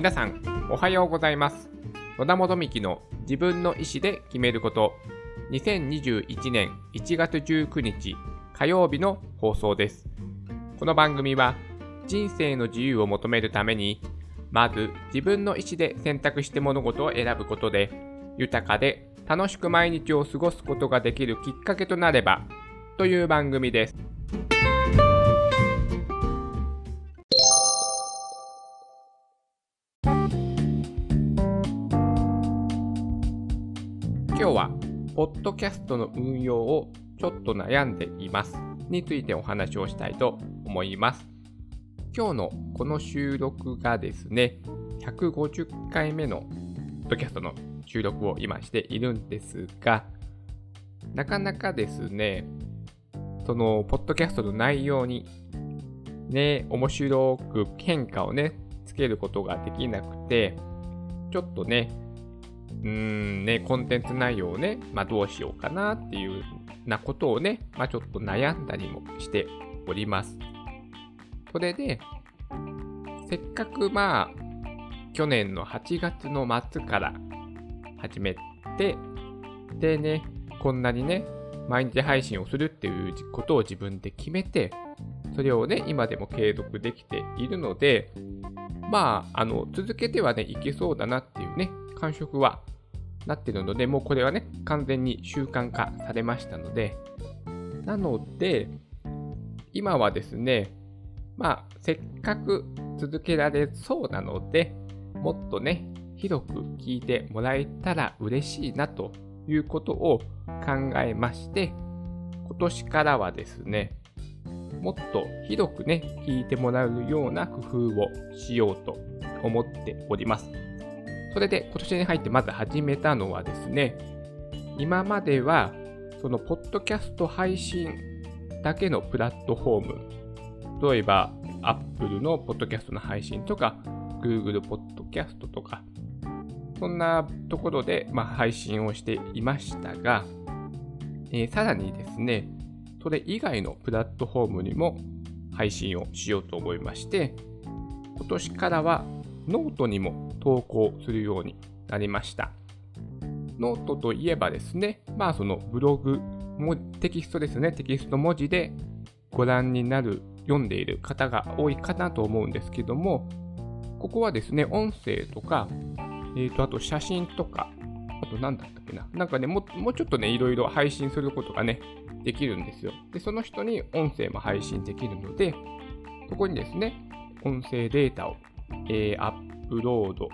皆さん、おはようございます。野田元幹の自分の意思で決めること、2021年1月19日火曜日の放送です。この番組は、人生の自由を求めるために、まず自分の意思で選択して物事を選ぶことで、豊かで楽しく毎日を過ごすことができるきっかけとなれば、という番組です。今日は、ポッドキャストの運用をちょっと悩んでいますについてお話をしたいと思います。今日のこの収録がですね、150回目のポッドキャストの収録を今しているんですが、なかなかですね、その、ポッドキャストの内容に、ね、面白く変化をね、つけることができなくて、ちょっとね、うーんね、コンテンツ内容をね、まあどうしようかなっていうなことをね、まあちょっと悩んだりもしております。それで、せっかくまあ、去年の8月の末から始めて、でね、こんなにね、毎日配信をするっていうことを自分で決めて、それをね、今でも継続できているので、まあ、あの、続けてはね、いけそうだなっていうね、感触はなってるので、もうこれはね、完全に習慣化されましたので、なので、今はですね、まあ、せっかく続けられそうなので、もっとね、広く聞いてもらえたら嬉しいなということを考えまして、今年からはですね、もっと広くね、聞いてもらうような工夫をしようと思っております。それで今年に入ってまず始めたのはですね、今までは、そのポッドキャスト配信だけのプラットフォーム、例えば Apple のポッドキャストの配信とか、Google ポッドキャストとか、そんなところで、まあ、配信をしていましたが、えーさらにですね、それ以外のプラットフォームにも配信をしようと思いまして、今年からはノートにも投稿するようになりました。ノートといえばですね、まあそのブログ、もテキストですね、テキスト文字でご覧になる、読んでいる方が多いかなと思うんですけども、ここはですね、音声とか、えっ、と、あと写真とか、あと何だったっけな、なんかね、もうちょっとね、いろいろ配信することがね、できるんですよ。で、その人に音声も配信できるので、そこにですね、音声データを、えーアップロード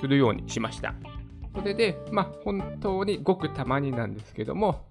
するようにしました。それで、まあ、本当にごくたまになんですけども、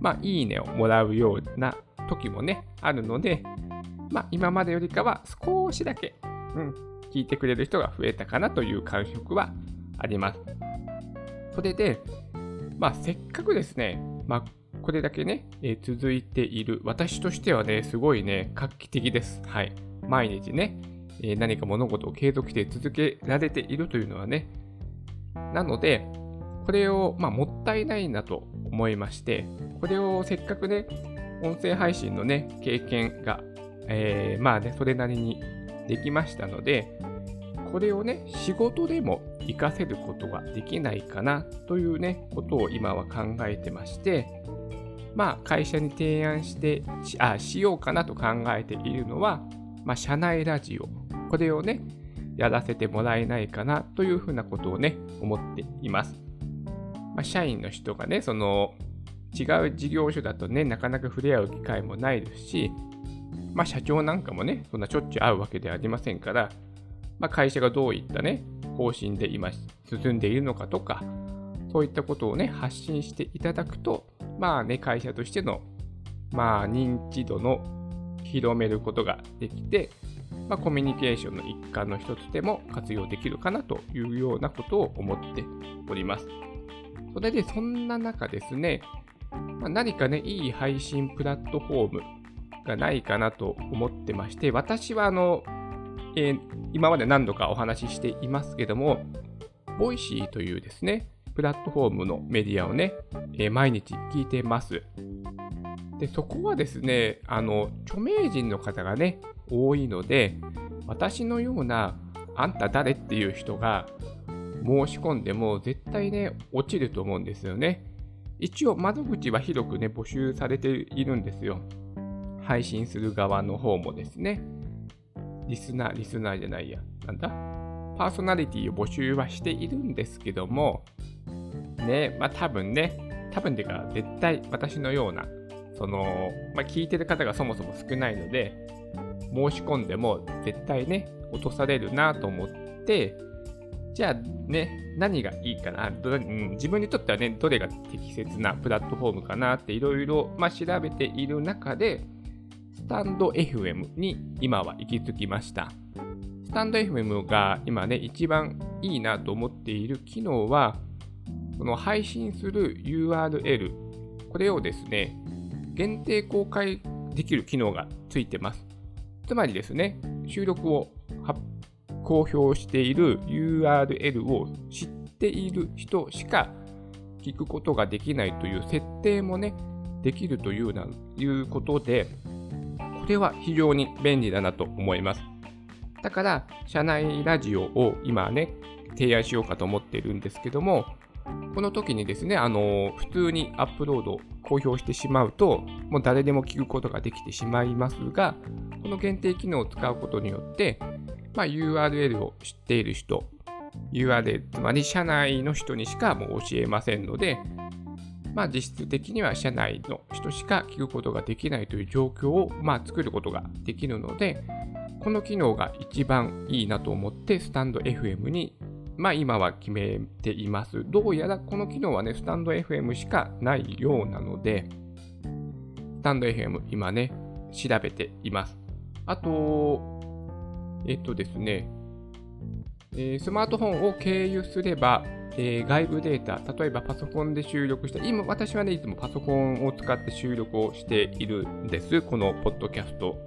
まあ、いいねをもらうような時もね、あるので、まあ、今までよりかは少しだけ、うん、聞いてくれる人が増えたかなという感触はあります。それで、まあ、せっかくですね、まあ、これだけね、えー続いている、私としてはね、すごいね、画期的です。はい。毎日ね、え何か物事を継続して続けられているというのはね、なので、これを、まあ、もったいないなと思いまして、これをせっかくね、音声配信のね、経験が、えーまあね、それなりにできましたので、これをね、仕事でも活かせることができないかなというね、ことを今は考えてまして、まあ、会社に提案してしあしようかなと考えているのは、まあ、社内ラジオ。これをね、やらせてもらえないかなというふうなことをね、思っています。まあ、社員の人がね、その、違う事業所だとね、なかなか触れ合う機会もないですし、まあ、社長なんかもね、そんなしょっちゅう会うわけではありませんから、まあ、会社がどういったね、方針で今進んでいるのかとか、そういったことをね、発信していただくと、まあね、会社としての、まあ、認知度の広めることができて、まあ、コミュニケーションの一環の一つでも活用できるかなというようなことを思っております。それで、そんな中ですね、まあ、何かね、いい配信プラットフォームがないかなと思ってまして、私はあの、えー今まで何度かお話ししていますけども、 Voicy というですね、プラットフォームのメディアをね、えー毎日聞いてます。で、そこはですね、あの、著名人の方がね、多いので、私のようなあんた誰っていう人が申し込んでも絶対ね、落ちると思うんですよね。一応窓口は広くね、募集されているんですよ。配信する側の方もですね。リスナー、リスナーじゃないや。なんだ？パーソナリティを募集はしているんですけども、ね、まあ多分ね、多分ってか絶対私のような、その、まあ聞いてる方がそもそも少ないので、申し込んでも絶対ね、落とされるなと思って、じゃあね、何がいいかな、うん、自分にとってはね、どれが適切なプラットフォームかなっていろいろ調べている中で、スタンド FM に今は行き着きました。スタンド FM が今ね、一番いいなと思っている機能は、この配信する URL、これをですね、限定公開できる機能がついてます。つまりですね、収録を公表している URL を知っている人しか聞くことができないという設定もね、できるというないうことで、これは非常に便利だなと思います。だから、社内ラジオを今ね、提案しようかと思っているんですけども、この時にですね、あの普通にアップロード公表してしまうと、もう誰でも聞くことができてしまいますが、この限定機能を使うことによって、まあ、URL を知っている人、URL、つまり社内の人にしかもう教えませんので、まあ、実質的には社内の人しか聞くことができないという状況を、まあ、作ることができるので、この機能が一番いいなと思って、スタンド FM にまあ今は決めています。どうやらこの機能はね、スタンド FM しかないようなので、スタンド FM 今ね、調べています。あと、えっとですね、えー、スマートフォンを経由すれば、えー、外部データ、例えばパソコンで収録した、今私はね、いつもパソコンを使って収録をしているんです。このポッドキャスト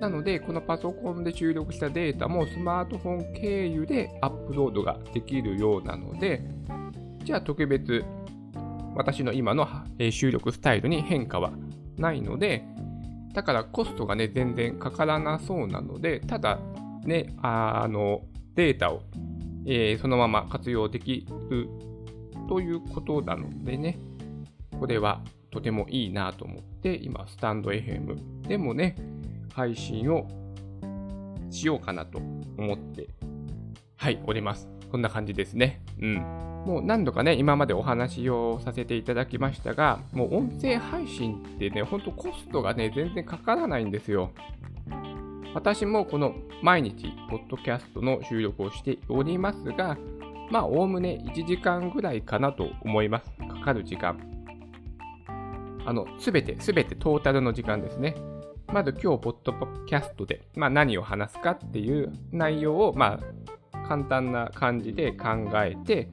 なので、このパソコンで収録したデータもスマートフォン経由でアップロードができるようなので、じゃあ特別私の今の収録スタイルに変化はないので、だからコストがね、全然かからなそうなので、ただね、あの、データを、えー、そのまま活用できるということなのでね、これはとてもいいなと思って、今、スタンド FM でもね、配信をしようかなと思って、はい、おります。こんな感じですね。うん。もう何度かね、今までお話をさせていただきましたが、もう音声配信ってね、ほんとコストがね、全然かからないんですよ。私もこの毎日、ポッドキャストの収録をしておりますが、まあ、おおむね1時間ぐらいかなと思います。かかる時間。あの、すべて、すべてトータルの時間ですね。まず今日、ポッドキャストで、まあ、何を話すかっていう内容を、まあ、簡単な感じで考えて、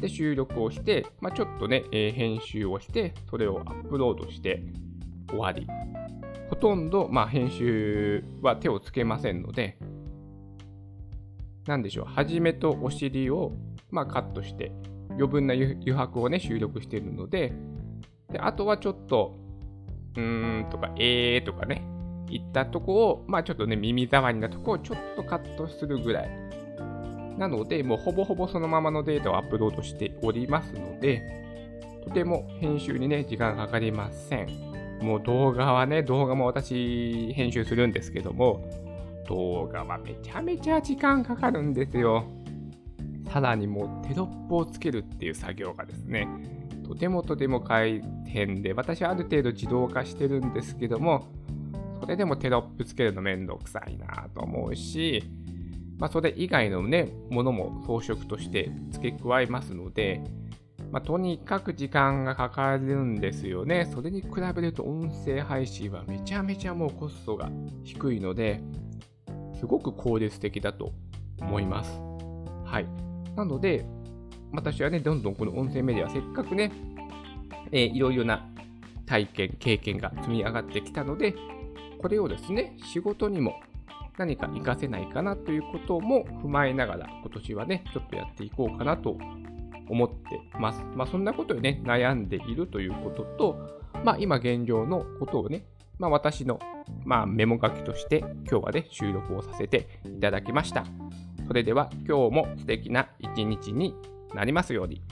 で、収録をして、まあ、ちょっとね、えー、編集をして、それをアップロードして終わり。ほとんど、まあ、編集は手をつけませんので、なんでしょう、始めとお尻を、まあ、カットして、余分な余白をね、収録しているので、であとはちょっと、うーんとか、えーとかね、言ったとこを、まあちょっとね、耳障りなとこをちょっとカットするぐらい。なので、もうほぼほぼそのままのデータをアップロードしておりますので、とても編集にね、時間かかりません。もう動画はね、動画も私編集するんですけども、動画はめちゃめちゃ時間かかるんですよ。さらにもうテロップをつけるっていう作業がですね、とてもとても大変で、私はある程度自動化してるんですけども、それでもテロップつけるのめんどくさいなと思うし、まあ、それ以外のね、ものも装飾として付け加えますので、まあ、とにかく時間がかかるんですよね。それに比べると音声配信はめちゃめちゃもうコストが低いので、すごく効率的だと思います。はい。なので、私はね、どんどんこの音声メディア、せっかくね、えー、いろいろな体験、経験が積み上がってきたので、これをですね、仕事にも何か活かせないかなということも踏まえながら、今年はね、ちょっとやっていこうかなと思ってます。まあ、そんなことにね、悩んでいるということと、まあ、今現状のことをね、まあ、私の、まあ、メモ書きとして今日はね、収録をさせていただきました。それでは今日も素敵な一日になりますように。